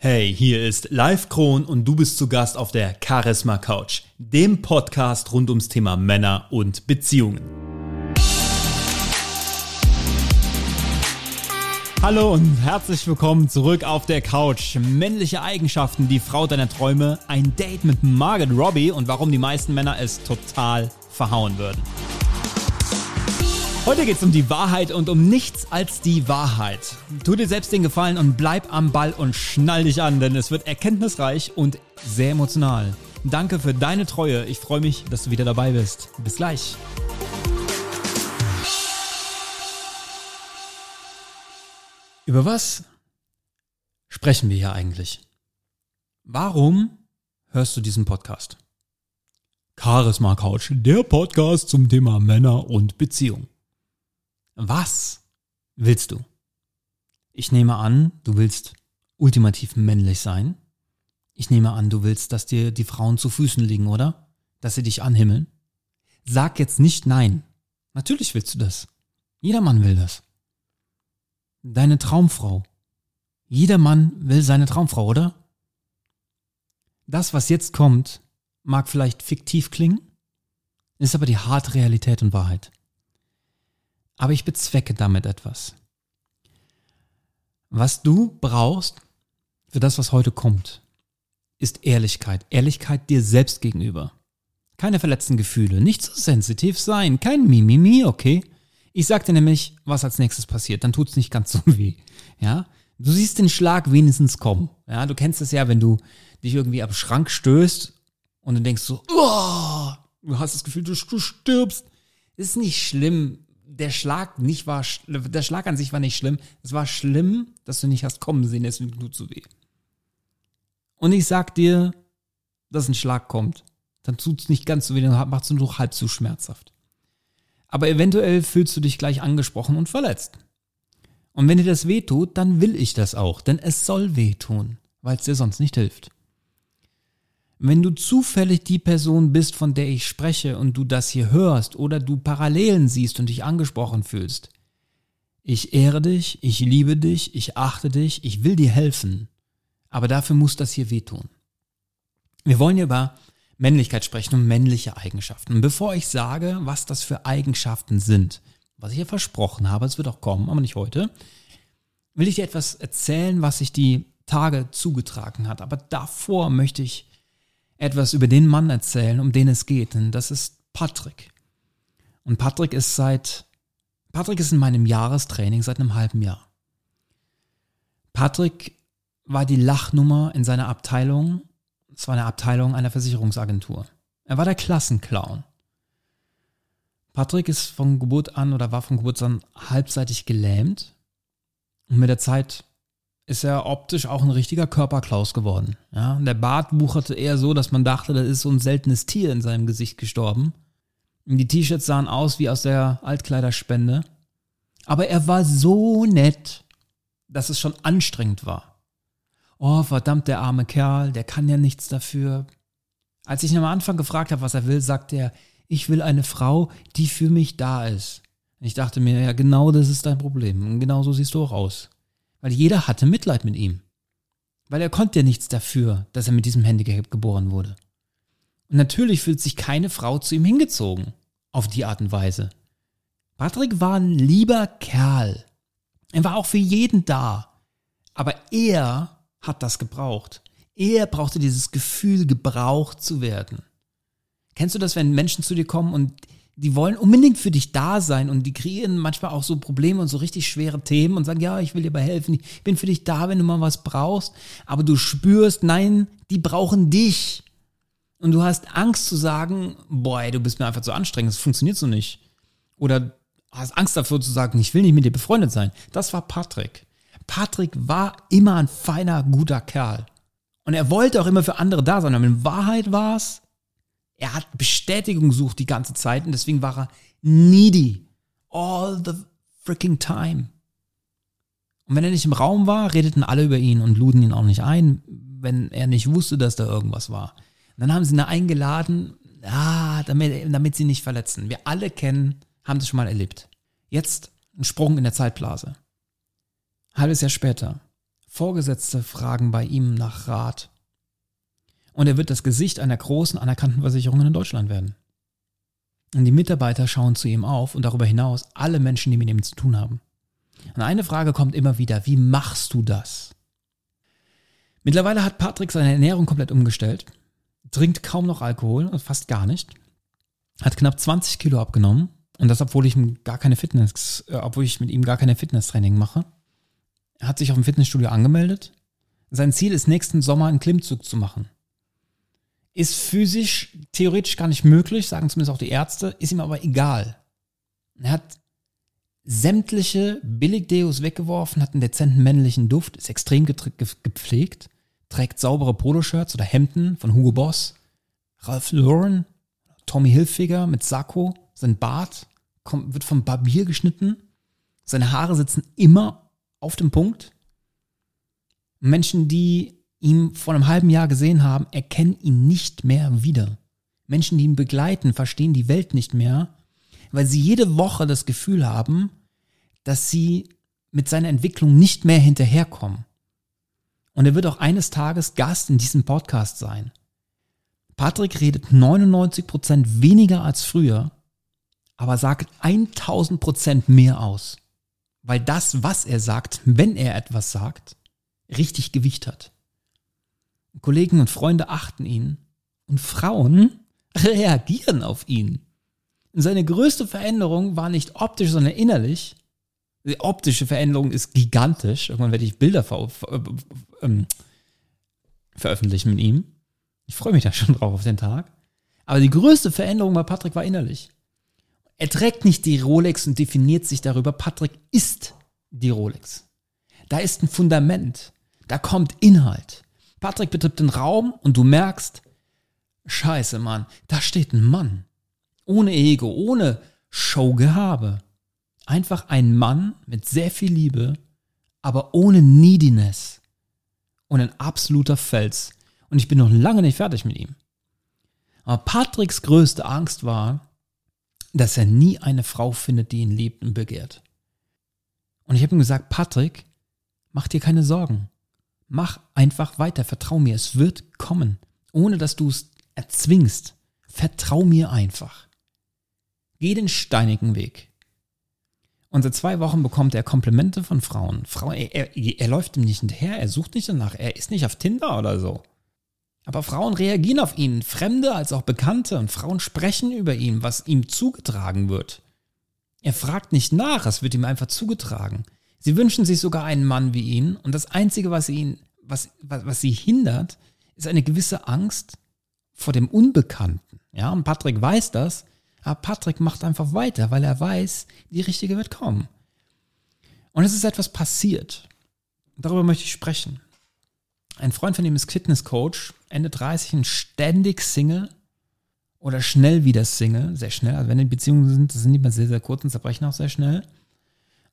Hey, hier ist Live Kron und du bist zu Gast auf der Charisma Couch, dem Podcast rund ums Thema Männer und Beziehungen. Hallo und herzlich willkommen zurück auf der Couch. Männliche Eigenschaften, die Frau deiner Träume, ein Date mit Margaret Robbie und warum die meisten Männer es total verhauen würden. Heute geht es um die Wahrheit und um nichts als die Wahrheit. Tu dir selbst den Gefallen und bleib am Ball und schnall dich an, denn es wird erkenntnisreich und sehr emotional. Danke für deine Treue. Ich freue mich, dass du wieder dabei bist. Bis gleich. Über was sprechen wir hier eigentlich? Warum hörst du diesen Podcast? Charisma Couch, der Podcast zum Thema Männer und Beziehung. Was willst du? Ich nehme an, du willst ultimativ männlich sein. Ich nehme an, du willst, dass dir die Frauen zu Füßen liegen, oder? Dass sie dich anhimmeln. Sag jetzt nicht nein. Natürlich willst du das. Jeder Mann will das. Deine Traumfrau. Jeder Mann will seine Traumfrau, oder? Das, was jetzt kommt, mag vielleicht fiktiv klingen, ist aber die harte Realität und Wahrheit aber ich bezwecke damit etwas. Was du brauchst für das, was heute kommt, ist Ehrlichkeit. Ehrlichkeit dir selbst gegenüber. Keine verletzten Gefühle, nicht so sensitiv sein, kein Mimimi, okay? Ich sag dir nämlich, was als nächstes passiert, dann tut's nicht ganz so weh, ja? Du siehst den Schlag wenigstens kommen, ja? Du kennst es ja, wenn du dich irgendwie am Schrank stößt und du denkst so, oh, du hast das Gefühl, du, du stirbst. Ist nicht schlimm, der Schlag nicht war, der Schlag an sich war nicht schlimm. Es war schlimm, dass du nicht hast kommen sehen, deswegen tut so weh. Und ich sag dir, dass ein Schlag kommt. Dann tut es nicht ganz so weh, dann macht es nur halb so schmerzhaft. Aber eventuell fühlst du dich gleich angesprochen und verletzt. Und wenn dir das weh tut, dann will ich das auch, denn es soll wehtun, weil es dir sonst nicht hilft. Wenn du zufällig die Person bist, von der ich spreche und du das hier hörst oder du Parallelen siehst und dich angesprochen fühlst, ich ehre dich, ich liebe dich, ich achte dich, ich will dir helfen, aber dafür muss das hier wehtun. Wir wollen hier über Männlichkeit sprechen und männliche Eigenschaften. Und bevor ich sage, was das für Eigenschaften sind, was ich ja versprochen habe, es wird auch kommen, aber nicht heute, will ich dir etwas erzählen, was sich die Tage zugetragen hat. Aber davor möchte ich etwas über den Mann erzählen, um den es geht. Und das ist Patrick. Und Patrick ist seit, Patrick ist in meinem Jahrestraining seit einem halben Jahr. Patrick war die Lachnummer in seiner Abteilung. Es war eine Abteilung einer Versicherungsagentur. Er war der Klassenclown. Patrick ist von Geburt an oder war von Geburt an halbseitig gelähmt. Und mit der Zeit ist er optisch auch ein richtiger Körperklaus geworden. Ja, der Bart wucherte eher so, dass man dachte, da ist so ein seltenes Tier in seinem Gesicht gestorben. Die T-Shirts sahen aus wie aus der Altkleiderspende. Aber er war so nett, dass es schon anstrengend war. Oh, verdammt, der arme Kerl, der kann ja nichts dafür. Als ich ihn am Anfang gefragt habe, was er will, sagte er, ich will eine Frau, die für mich da ist. Ich dachte mir, ja, genau das ist dein Problem. Und genau so siehst du auch aus. Weil jeder hatte Mitleid mit ihm. Weil er konnte ja nichts dafür, dass er mit diesem Handicap geboren wurde. Und natürlich fühlt sich keine Frau zu ihm hingezogen. Auf die Art und Weise. Patrick war ein lieber Kerl. Er war auch für jeden da. Aber er hat das gebraucht. Er brauchte dieses Gefühl, gebraucht zu werden. Kennst du das, wenn Menschen zu dir kommen und die wollen unbedingt für dich da sein und die kreieren manchmal auch so Probleme und so richtig schwere Themen und sagen, ja, ich will dir bei helfen, ich bin für dich da, wenn du mal was brauchst, aber du spürst, nein, die brauchen dich. Und du hast Angst zu sagen, boah, du bist mir einfach zu anstrengend, das funktioniert so nicht. Oder hast Angst davor zu sagen, ich will nicht mit dir befreundet sein. Das war Patrick. Patrick war immer ein feiner, guter Kerl. Und er wollte auch immer für andere da sein. Aber in Wahrheit war es, er hat Bestätigung gesucht die ganze Zeit und deswegen war er needy. All the freaking time. Und wenn er nicht im Raum war, redeten alle über ihn und luden ihn auch nicht ein, wenn er nicht wusste, dass da irgendwas war. Und dann haben sie ihn eingeladen, ah, damit, damit sie nicht verletzen. Wir alle kennen, haben das schon mal erlebt. Jetzt ein Sprung in der Zeitblase. Halbes Jahr später. Vorgesetzte fragen bei ihm nach Rat. Und er wird das Gesicht einer großen anerkannten Versicherung in Deutschland werden. Und die Mitarbeiter schauen zu ihm auf und darüber hinaus alle Menschen, die mit ihm zu tun haben. Und eine Frage kommt immer wieder, wie machst du das? Mittlerweile hat Patrick seine Ernährung komplett umgestellt, trinkt kaum noch Alkohol, also fast gar nicht, hat knapp 20 Kilo abgenommen und das, obwohl ich ihm gar keine Fitness, äh, obwohl ich mit ihm gar keine Fitnesstraining mache. Er hat sich auf dem Fitnessstudio angemeldet. Sein Ziel ist, nächsten Sommer einen Klimmzug zu machen. Ist physisch, theoretisch gar nicht möglich, sagen zumindest auch die Ärzte, ist ihm aber egal. Er hat sämtliche Billigdeos weggeworfen, hat einen dezenten männlichen Duft, ist extrem gepflegt, trägt saubere Poloshirts oder Hemden von Hugo Boss, Ralph Lauren, Tommy Hilfiger mit Sakko, sein Bart kommt, wird vom Barbier geschnitten, seine Haare sitzen immer auf dem Punkt. Menschen, die ihn vor einem halben Jahr gesehen haben, erkennen ihn nicht mehr wieder. Menschen, die ihn begleiten, verstehen die Welt nicht mehr, weil sie jede Woche das Gefühl haben, dass sie mit seiner Entwicklung nicht mehr hinterherkommen. Und er wird auch eines Tages Gast in diesem Podcast sein. Patrick redet 99% weniger als früher, aber sagt 1000% mehr aus. Weil das, was er sagt, wenn er etwas sagt, richtig Gewicht hat. Kollegen und Freunde achten ihn und Frauen reagieren auf ihn. seine größte Veränderung war nicht optisch, sondern innerlich. Die optische Veränderung ist gigantisch. Irgendwann werde ich Bilder ver ver ähm, veröffentlichen mit ihm. Ich freue mich da schon drauf auf den Tag. Aber die größte Veränderung bei Patrick war innerlich. Er trägt nicht die Rolex und definiert sich darüber. Patrick ist die Rolex. Da ist ein Fundament. Da kommt Inhalt. Patrick betritt den Raum und du merkst, scheiße, Mann, da steht ein Mann. Ohne Ego, ohne Showgehabe. Einfach ein Mann mit sehr viel Liebe, aber ohne Neediness. Und ein absoluter Fels. Und ich bin noch lange nicht fertig mit ihm. Aber Patricks größte Angst war, dass er nie eine Frau findet, die ihn liebt und begehrt. Und ich habe ihm gesagt, Patrick, mach dir keine Sorgen. Mach einfach weiter, vertrau mir, es wird kommen, ohne dass du es erzwingst. Vertrau mir einfach. Geh den steinigen Weg. Und seit zwei Wochen bekommt er Komplimente von Frauen. Frau, er, er, er läuft ihm nicht hinterher, er sucht nicht danach, er ist nicht auf Tinder oder so. Aber Frauen reagieren auf ihn, Fremde als auch Bekannte, und Frauen sprechen über ihn, was ihm zugetragen wird. Er fragt nicht nach, es wird ihm einfach zugetragen. Sie wünschen sich sogar einen Mann wie ihn, und das Einzige, was ihn, was, was, was sie hindert, ist eine gewisse Angst vor dem Unbekannten. Ja, und Patrick weiß das, aber Patrick macht einfach weiter, weil er weiß, die richtige wird kommen. Und es ist etwas passiert. Darüber möchte ich sprechen. Ein Freund von ihm ist Fitnesscoach, Ende 30, ein ständig Single oder schnell wieder Single, sehr schnell. Also wenn die Beziehungen sind, sind die mal sehr, sehr kurz und zerbrechen auch sehr schnell.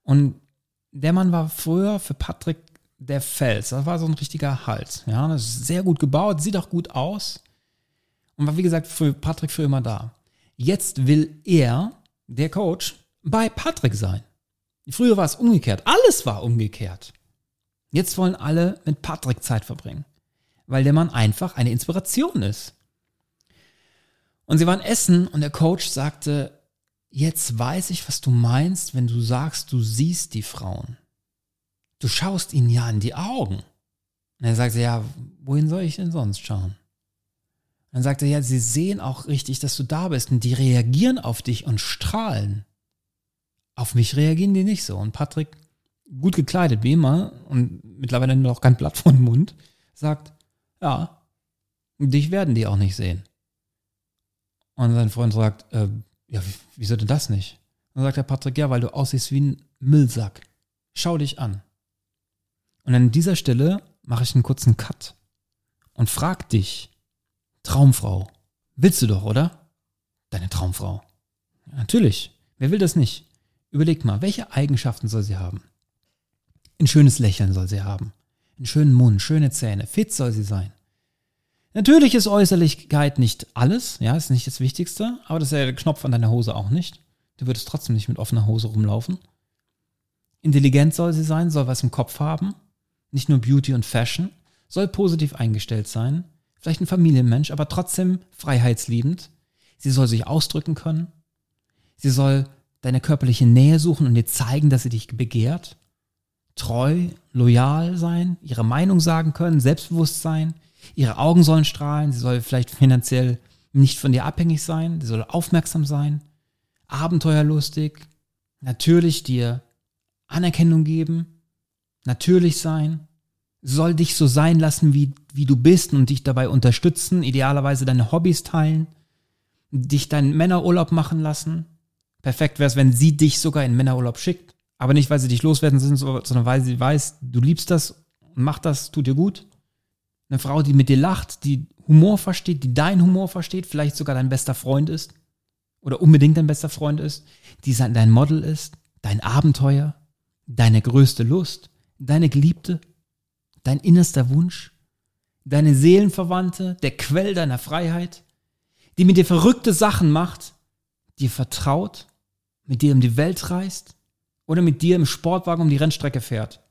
Und der Mann war früher für Patrick der Fels. Das war so ein richtiger Hals. Ja, das ist sehr gut gebaut, sieht auch gut aus. Und war, wie gesagt, für Patrick für immer da. Jetzt will er, der Coach, bei Patrick sein. Früher war es umgekehrt. Alles war umgekehrt. Jetzt wollen alle mit Patrick Zeit verbringen, weil der Mann einfach eine Inspiration ist. Und sie waren essen und der Coach sagte, jetzt weiß ich, was du meinst, wenn du sagst, du siehst die Frauen. Du schaust ihnen ja in die Augen. Und er sagte, ja, wohin soll ich denn sonst schauen? Dann sagt er, ja, sie sehen auch richtig, dass du da bist und die reagieren auf dich und strahlen. Auf mich reagieren die nicht so. Und Patrick, gut gekleidet wie immer und mittlerweile noch kein Blatt vor dem Mund, sagt, ja, dich werden die auch nicht sehen. Und sein Freund sagt, äh, ja, wieso denn das nicht? dann sagt der Patrick, ja, weil du aussiehst wie ein Müllsack. Schau dich an. Und an dieser Stelle mache ich einen kurzen Cut und frag dich, Traumfrau. Willst du doch, oder? Deine Traumfrau. Natürlich. Wer will das nicht? Überleg mal, welche Eigenschaften soll sie haben? Ein schönes Lächeln soll sie haben. Einen schönen Mund, schöne Zähne. Fit soll sie sein. Natürlich ist Äußerlichkeit nicht alles, ja, ist nicht das Wichtigste, aber das ist ja der Knopf an deiner Hose auch nicht. Du würdest trotzdem nicht mit offener Hose rumlaufen. Intelligent soll sie sein, soll was im Kopf haben. nicht nur Beauty und Fashion, soll positiv eingestellt sein, vielleicht ein Familienmensch, aber trotzdem freiheitsliebend. Sie soll sich ausdrücken können. Sie soll deine körperliche Nähe suchen und dir zeigen, dass sie dich begehrt. Treu, loyal sein, ihre Meinung sagen können, selbstbewusst sein. Ihre Augen sollen strahlen. Sie soll vielleicht finanziell nicht von dir abhängig sein. Sie soll aufmerksam sein, abenteuerlustig, natürlich dir Anerkennung geben, natürlich sein, soll dich so sein lassen, wie, wie du bist und dich dabei unterstützen, idealerweise deine Hobbys teilen, dich deinen Männerurlaub machen lassen. Perfekt wäre es, wenn sie dich sogar in Männerurlaub schickt. Aber nicht, weil sie dich loswerden sind, sondern weil sie weiß, du liebst das und macht das, tut dir gut. Eine Frau, die mit dir lacht, die Humor versteht, die deinen Humor versteht, vielleicht sogar dein bester Freund ist oder unbedingt dein bester Freund ist, die dein Model ist, dein Abenteuer, deine größte Lust, deine Geliebte, dein innerster Wunsch, deine Seelenverwandte, der Quell deiner Freiheit, die mit dir verrückte Sachen macht, dir vertraut, mit dir um die Welt reist oder mit dir im Sportwagen um die Rennstrecke fährt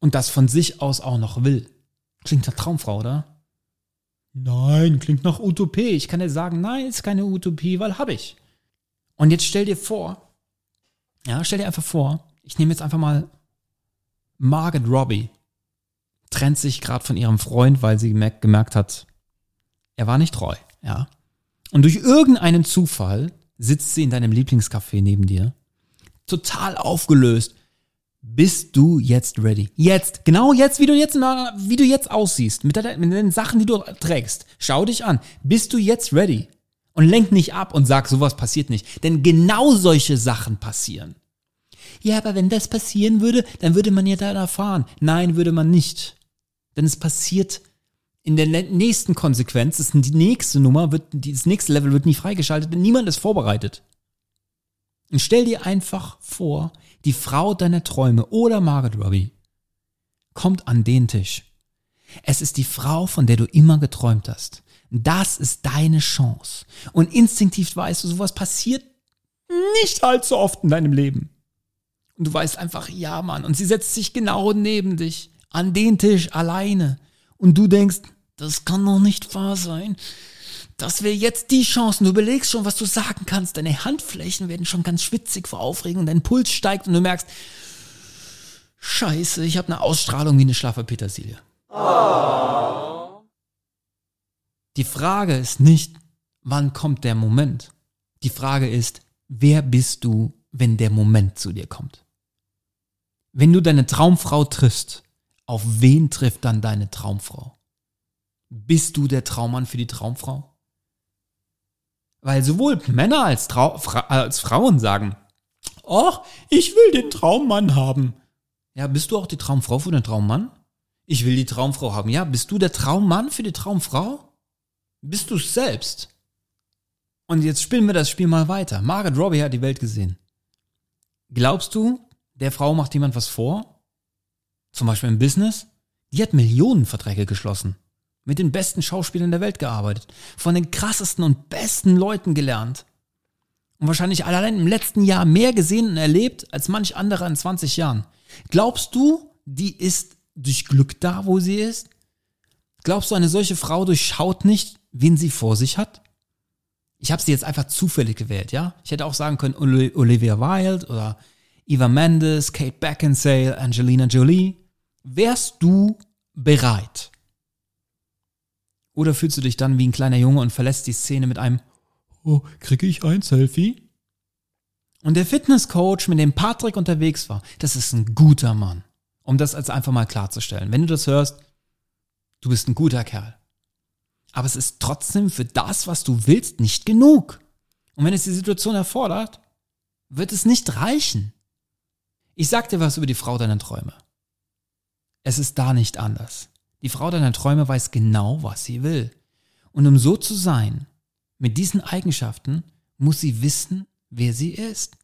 und das von sich aus auch noch will. Klingt nach Traumfrau, oder? Nein, klingt nach Utopie. Ich kann dir sagen, nein, ist keine Utopie, weil hab ich. Und jetzt stell dir vor, ja, stell dir einfach vor, ich nehme jetzt einfach mal Margaret Robbie trennt sich gerade von ihrem Freund, weil sie gemerkt, gemerkt hat, er war nicht treu, ja. Und durch irgendeinen Zufall sitzt sie in deinem Lieblingscafé neben dir, total aufgelöst. Bist du jetzt ready? Jetzt, genau jetzt, wie du jetzt, wie du jetzt aussiehst, mit, der, mit den Sachen, die du trägst. Schau dich an. Bist du jetzt ready? Und lenk nicht ab und sag, sowas passiert nicht. Denn genau solche Sachen passieren. Ja, aber wenn das passieren würde, dann würde man ja da erfahren. Nein, würde man nicht. Denn es passiert in der nächsten Konsequenz, das ist die nächste Nummer, wird, das nächste Level wird nie freigeschaltet, denn niemand ist vorbereitet. Und stell dir einfach vor, die Frau deiner Träume oder Margaret Robbie kommt an den Tisch. Es ist die Frau, von der du immer geträumt hast. Das ist deine Chance. Und instinktiv weißt du, sowas passiert nicht allzu oft in deinem Leben. Und du weißt einfach, ja, Mann. Und sie setzt sich genau neben dich an den Tisch alleine. Und du denkst, das kann doch nicht wahr sein. Das wäre jetzt die Chance. Du überlegst schon, was du sagen kannst. Deine Handflächen werden schon ganz schwitzig vor Aufregung. Dein Puls steigt und du merkst, Scheiße, ich habe eine Ausstrahlung wie eine schlaffe Petersilie. Die Frage ist nicht, wann kommt der Moment. Die Frage ist, wer bist du, wenn der Moment zu dir kommt? Wenn du deine Traumfrau triffst, auf wen trifft dann deine Traumfrau? Bist du der Traummann für die Traumfrau? Weil sowohl Männer als, Trau Fra als Frauen sagen, ach, ich will den Traummann haben. Ja, bist du auch die Traumfrau für den Traummann? Ich will die Traumfrau haben. Ja, bist du der Traummann für die Traumfrau? Bist du selbst? Und jetzt spielen wir das Spiel mal weiter. Margaret Robbie hat die Welt gesehen. Glaubst du, der Frau macht jemand was vor? zum Beispiel im Business, die hat Millionenverträge geschlossen, mit den besten Schauspielern der Welt gearbeitet, von den krassesten und besten Leuten gelernt und wahrscheinlich allein im letzten Jahr mehr gesehen und erlebt als manch anderer in 20 Jahren. Glaubst du, die ist durch Glück da, wo sie ist? Glaubst du, eine solche Frau durchschaut nicht, wen sie vor sich hat? Ich habe sie jetzt einfach zufällig gewählt, ja? Ich hätte auch sagen können Olivia Wilde oder Eva Mendes, Kate Beckinsale, Angelina Jolie. Wärst du bereit? Oder fühlst du dich dann wie ein kleiner Junge und verlässt die Szene mit einem Oh, kriege ich ein Selfie? Und der Fitnesscoach, mit dem Patrick unterwegs war, das ist ein guter Mann. Um das als einfach mal klarzustellen. Wenn du das hörst, du bist ein guter Kerl. Aber es ist trotzdem für das, was du willst, nicht genug. Und wenn es die Situation erfordert, wird es nicht reichen. Ich sag dir was über die Frau deiner Träume. Es ist da nicht anders. Die Frau deiner Träume weiß genau, was sie will. Und um so zu sein, mit diesen Eigenschaften, muss sie wissen, wer sie ist.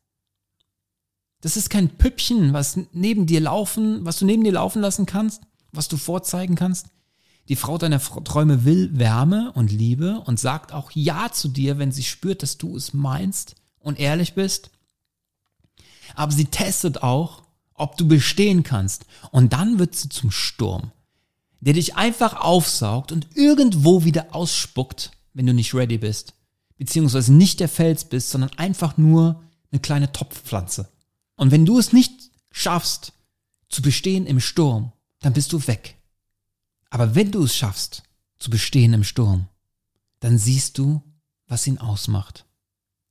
Das ist kein Püppchen, was neben dir laufen, was du neben dir laufen lassen kannst, was du vorzeigen kannst. Die Frau deiner Träume will Wärme und Liebe und sagt auch Ja zu dir, wenn sie spürt, dass du es meinst und ehrlich bist. Aber sie testet auch, ob du bestehen kannst. Und dann wird sie zum Sturm, der dich einfach aufsaugt und irgendwo wieder ausspuckt, wenn du nicht ready bist. Beziehungsweise nicht der Fels bist, sondern einfach nur eine kleine Topfpflanze. Und wenn du es nicht schaffst, zu bestehen im Sturm, dann bist du weg. Aber wenn du es schaffst, zu bestehen im Sturm, dann siehst du, was ihn ausmacht.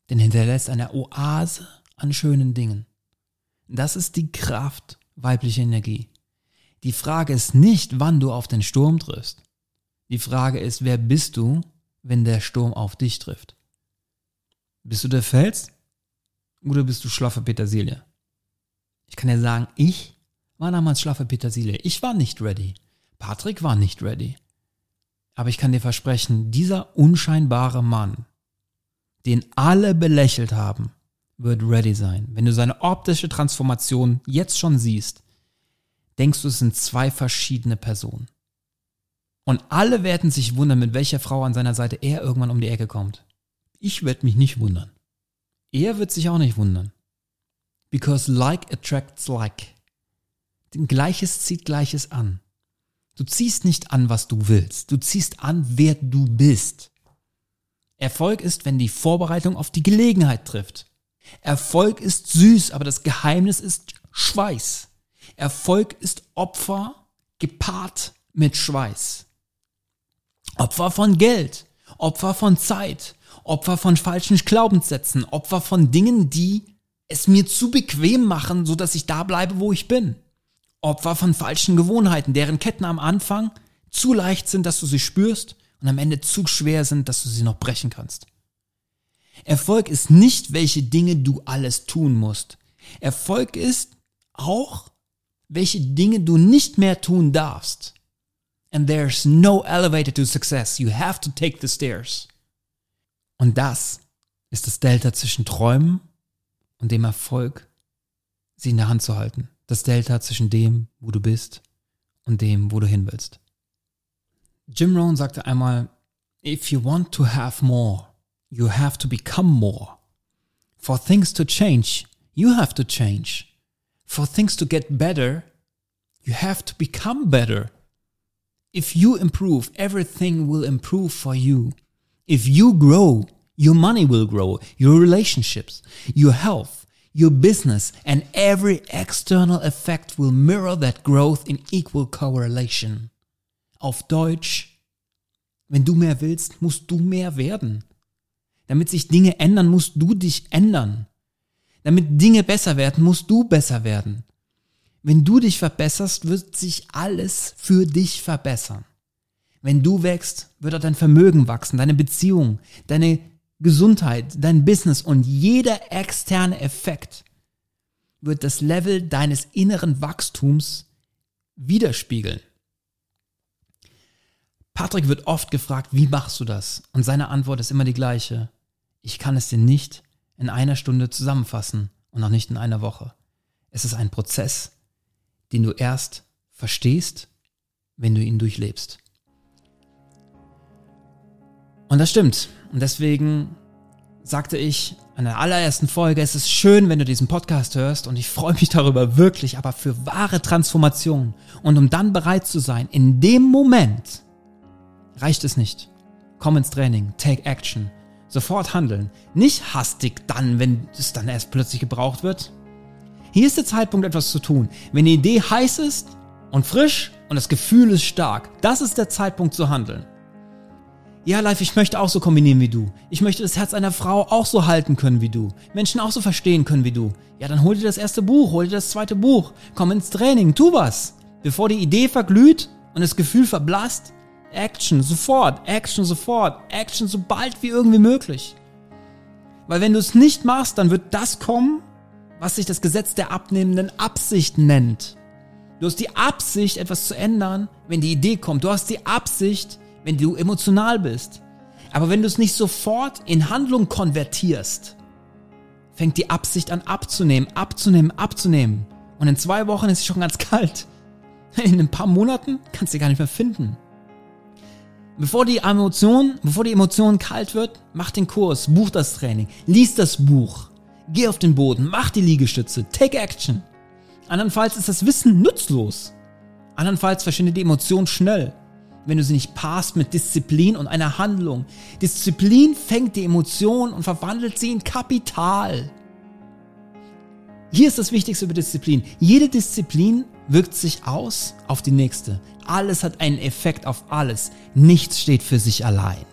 Denn hinterlässt eine Oase an schönen Dingen. Das ist die Kraft weiblicher Energie. Die Frage ist nicht, wann du auf den Sturm triffst. Die Frage ist, wer bist du, wenn der Sturm auf dich trifft? Bist du der Fels oder bist du schlaffe Petersilie? Ich kann dir sagen, ich war damals schlaffe Petersilie. Ich war nicht ready. Patrick war nicht ready. Aber ich kann dir versprechen, dieser unscheinbare Mann, den alle belächelt haben, wird ready sein. Wenn du seine optische Transformation jetzt schon siehst, denkst du, es sind zwei verschiedene Personen. Und alle werden sich wundern, mit welcher Frau an seiner Seite er irgendwann um die Ecke kommt. Ich werde mich nicht wundern. Er wird sich auch nicht wundern. Because like attracts like. Denn Gleiches zieht Gleiches an. Du ziehst nicht an, was du willst. Du ziehst an, wer du bist. Erfolg ist, wenn die Vorbereitung auf die Gelegenheit trifft. Erfolg ist süß, aber das Geheimnis ist Schweiß. Erfolg ist Opfer gepaart mit Schweiß. Opfer von Geld, Opfer von Zeit, Opfer von falschen Glaubenssätzen, Opfer von Dingen, die es mir zu bequem machen, so dass ich da bleibe, wo ich bin. Opfer von falschen Gewohnheiten, deren Ketten am Anfang zu leicht sind, dass du sie spürst und am Ende zu schwer sind, dass du sie noch brechen kannst. Erfolg ist nicht, welche Dinge du alles tun musst. Erfolg ist auch, welche Dinge du nicht mehr tun darfst. And there's no elevator to success. You have to take the stairs. Und das ist das Delta zwischen Träumen und dem Erfolg, sie in der Hand zu halten. Das Delta zwischen dem, wo du bist und dem, wo du hin willst. Jim Rohn sagte einmal, if you want to have more, you have to become more. For things to change, you have to change. For things to get better, you have to become better. If you improve, everything will improve for you. If you grow, your money will grow, your relationships, your health, your business, and every external effect will mirror that growth in equal correlation. Auf Deutsch, wenn du mehr willst, musst du mehr werden. Damit sich Dinge ändern, musst du dich ändern. Damit Dinge besser werden, musst du besser werden. Wenn du dich verbesserst, wird sich alles für dich verbessern. Wenn du wächst, wird auch dein Vermögen wachsen, deine Beziehung, deine Gesundheit, dein Business und jeder externe Effekt wird das Level deines inneren Wachstums widerspiegeln. Patrick wird oft gefragt, wie machst du das? Und seine Antwort ist immer die gleiche. Ich kann es dir nicht in einer Stunde zusammenfassen und auch nicht in einer Woche. Es ist ein Prozess, den du erst verstehst, wenn du ihn durchlebst. Und das stimmt. Und deswegen sagte ich in der allerersten Folge, es ist schön, wenn du diesen Podcast hörst und ich freue mich darüber wirklich, aber für wahre Transformation und um dann bereit zu sein, in dem Moment reicht es nicht. Komm ins Training, take action, sofort handeln, nicht hastig dann, wenn es dann erst plötzlich gebraucht wird. Hier ist der Zeitpunkt, etwas zu tun. Wenn die Idee heiß ist und frisch und das Gefühl ist stark, das ist der Zeitpunkt zu handeln. Ja, Life, ich möchte auch so kombinieren wie du. Ich möchte das Herz einer Frau auch so halten können wie du. Menschen auch so verstehen können wie du. Ja, dann hol dir das erste Buch, hol dir das zweite Buch. Komm ins Training, tu was. Bevor die Idee verglüht und das Gefühl verblasst, Action, sofort, Action, sofort, Action, so bald wie irgendwie möglich. Weil wenn du es nicht machst, dann wird das kommen, was sich das Gesetz der abnehmenden Absicht nennt. Du hast die Absicht, etwas zu ändern, wenn die Idee kommt. Du hast die Absicht, wenn du emotional bist. Aber wenn du es nicht sofort in Handlung konvertierst, fängt die Absicht an abzunehmen, abzunehmen, abzunehmen. Und in zwei Wochen ist es schon ganz kalt. In ein paar Monaten kannst du sie gar nicht mehr finden. Bevor die Emotion, bevor die Emotion kalt wird, mach den Kurs, buch das Training, lies das Buch, geh auf den Boden, mach die Liegestütze, take action. Andernfalls ist das Wissen nutzlos. Andernfalls verschwindet die Emotion schnell, wenn du sie nicht passt mit Disziplin und einer Handlung. Disziplin fängt die Emotion und verwandelt sie in Kapital. Hier ist das Wichtigste über Disziplin. Jede Disziplin wirkt sich aus auf die nächste. Alles hat einen Effekt auf alles. Nichts steht für sich allein.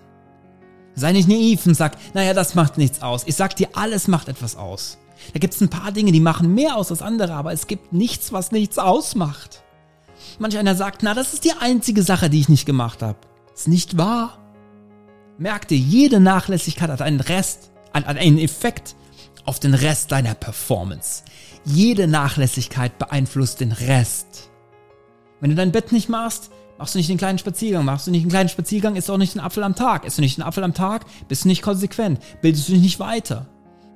Sei nicht naiv und sag, naja, das macht nichts aus. Ich sag dir, alles macht etwas aus. Da gibt es ein paar Dinge, die machen mehr aus als andere, aber es gibt nichts, was nichts ausmacht. Manch einer sagt, na, das ist die einzige Sache, die ich nicht gemacht habe. Ist nicht wahr. Merk dir, jede Nachlässigkeit hat einen Rest, hat einen Effekt auf den Rest deiner Performance. Jede Nachlässigkeit beeinflusst den Rest. Wenn du dein Bett nicht machst, machst du nicht den kleinen Spaziergang. Machst du nicht einen kleinen Spaziergang, isst du auch nicht einen Apfel am Tag. Isst du nicht einen Apfel am Tag, bist du nicht konsequent. Bildest du dich nicht weiter.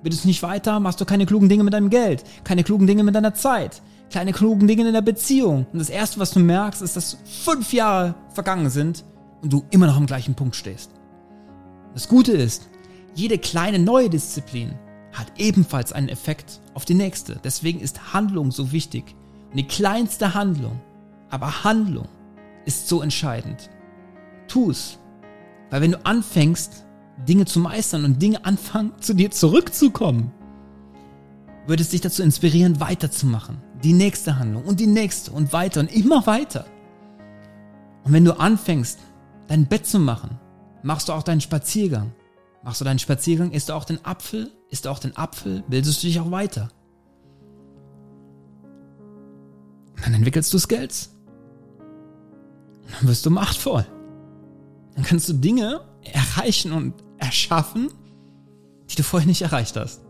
Bildest du nicht weiter, machst du keine klugen Dinge mit deinem Geld. Keine klugen Dinge mit deiner Zeit. Keine klugen Dinge in der Beziehung. Und das Erste, was du merkst, ist, dass fünf Jahre vergangen sind und du immer noch am gleichen Punkt stehst. Das Gute ist, jede kleine neue Disziplin hat ebenfalls einen Effekt auf die nächste. Deswegen ist Handlung so wichtig. Und die kleinste Handlung, aber Handlung ist so entscheidend. Tu es. Weil wenn du anfängst, Dinge zu meistern und Dinge anfangen, zu dir zurückzukommen, würde es dich dazu inspirieren, weiterzumachen. Die nächste Handlung und die nächste und weiter und immer weiter. Und wenn du anfängst, dein Bett zu machen, machst du auch deinen Spaziergang. Machst du deinen Spaziergang, isst du auch den Apfel, isst du auch den Apfel, bildest du dich auch weiter. Dann entwickelst du Skills. Dann wirst du machtvoll. Dann kannst du Dinge erreichen und erschaffen, die du vorher nicht erreicht hast.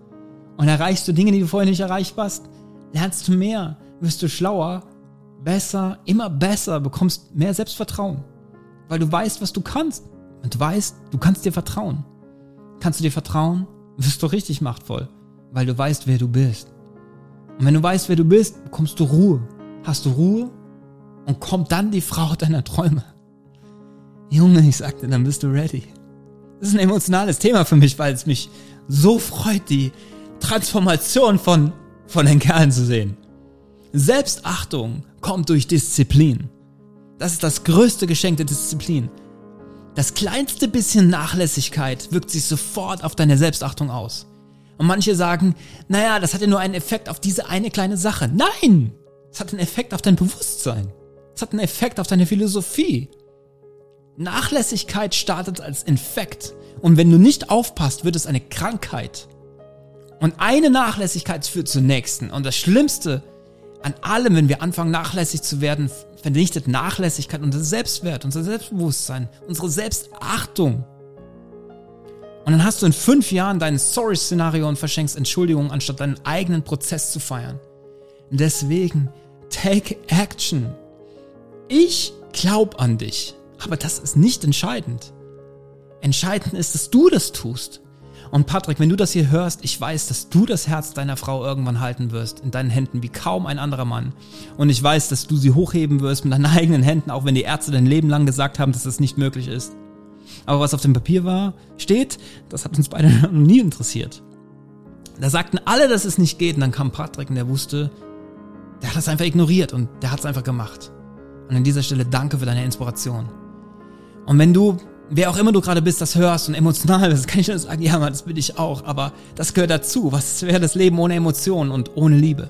Und erreichst du Dinge, die du vorher nicht erreicht hast, lernst du mehr, wirst du schlauer, besser, immer besser, bekommst mehr Selbstvertrauen. Weil du weißt, was du kannst. Und du weißt, du kannst dir vertrauen. Kannst du dir vertrauen, wirst du richtig machtvoll, weil du weißt, wer du bist. Und wenn du weißt, wer du bist, bekommst du Ruhe. Hast du Ruhe und kommt dann die Frau deiner Träume. Junge, ich sagte, dann bist du ready. Das ist ein emotionales Thema für mich, weil es mich so freut, die Transformation von, von den Kerlen zu sehen. Selbstachtung kommt durch Disziplin. Das ist das größte Geschenk der Disziplin. Das kleinste bisschen Nachlässigkeit wirkt sich sofort auf deine Selbstachtung aus. Und manche sagen, naja, das hat ja nur einen Effekt auf diese eine kleine Sache. Nein! Es hat einen Effekt auf dein Bewusstsein. Es hat einen Effekt auf deine Philosophie. Nachlässigkeit startet als Infekt. Und wenn du nicht aufpasst, wird es eine Krankheit. Und eine Nachlässigkeit führt zur nächsten. Und das Schlimmste an allem, wenn wir anfangen nachlässig zu werden, vernichtet Nachlässigkeit unser Selbstwert, unser Selbstbewusstsein, unsere Selbstachtung. Und dann hast du in fünf Jahren dein Sorry-Szenario und verschenkst Entschuldigungen, anstatt deinen eigenen Prozess zu feiern. Deswegen, take action. Ich glaub an dich, aber das ist nicht entscheidend. Entscheidend ist, dass du das tust. Und Patrick, wenn du das hier hörst, ich weiß, dass du das Herz deiner Frau irgendwann halten wirst, in deinen Händen wie kaum ein anderer Mann. Und ich weiß, dass du sie hochheben wirst mit deinen eigenen Händen, auch wenn die Ärzte dein Leben lang gesagt haben, dass das nicht möglich ist. Aber was auf dem Papier war, steht, das hat uns beide noch nie interessiert. Da sagten alle, dass es nicht geht, und dann kam Patrick und der wusste, der hat das einfach ignoriert und der hat es einfach gemacht. Und an dieser Stelle danke für deine Inspiration. Und wenn du wer auch immer du gerade bist, das hörst und emotional bist, kann ich nur sagen, ja, Mann, das bin ich auch, aber das gehört dazu. Was wäre das Leben ohne Emotionen und ohne Liebe?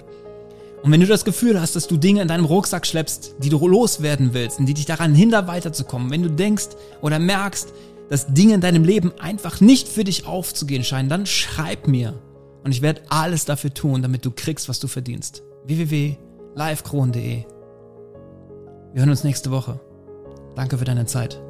Und wenn du das Gefühl hast, dass du Dinge in deinem Rucksack schleppst, die du loswerden willst und die dich daran hindern, weiterzukommen, wenn du denkst oder merkst, dass Dinge in deinem Leben einfach nicht für dich aufzugehen scheinen, dann schreib mir. Und ich werde alles dafür tun, damit du kriegst, was du verdienst. www.livekron.de Wir hören uns nächste Woche. Danke für deine Zeit.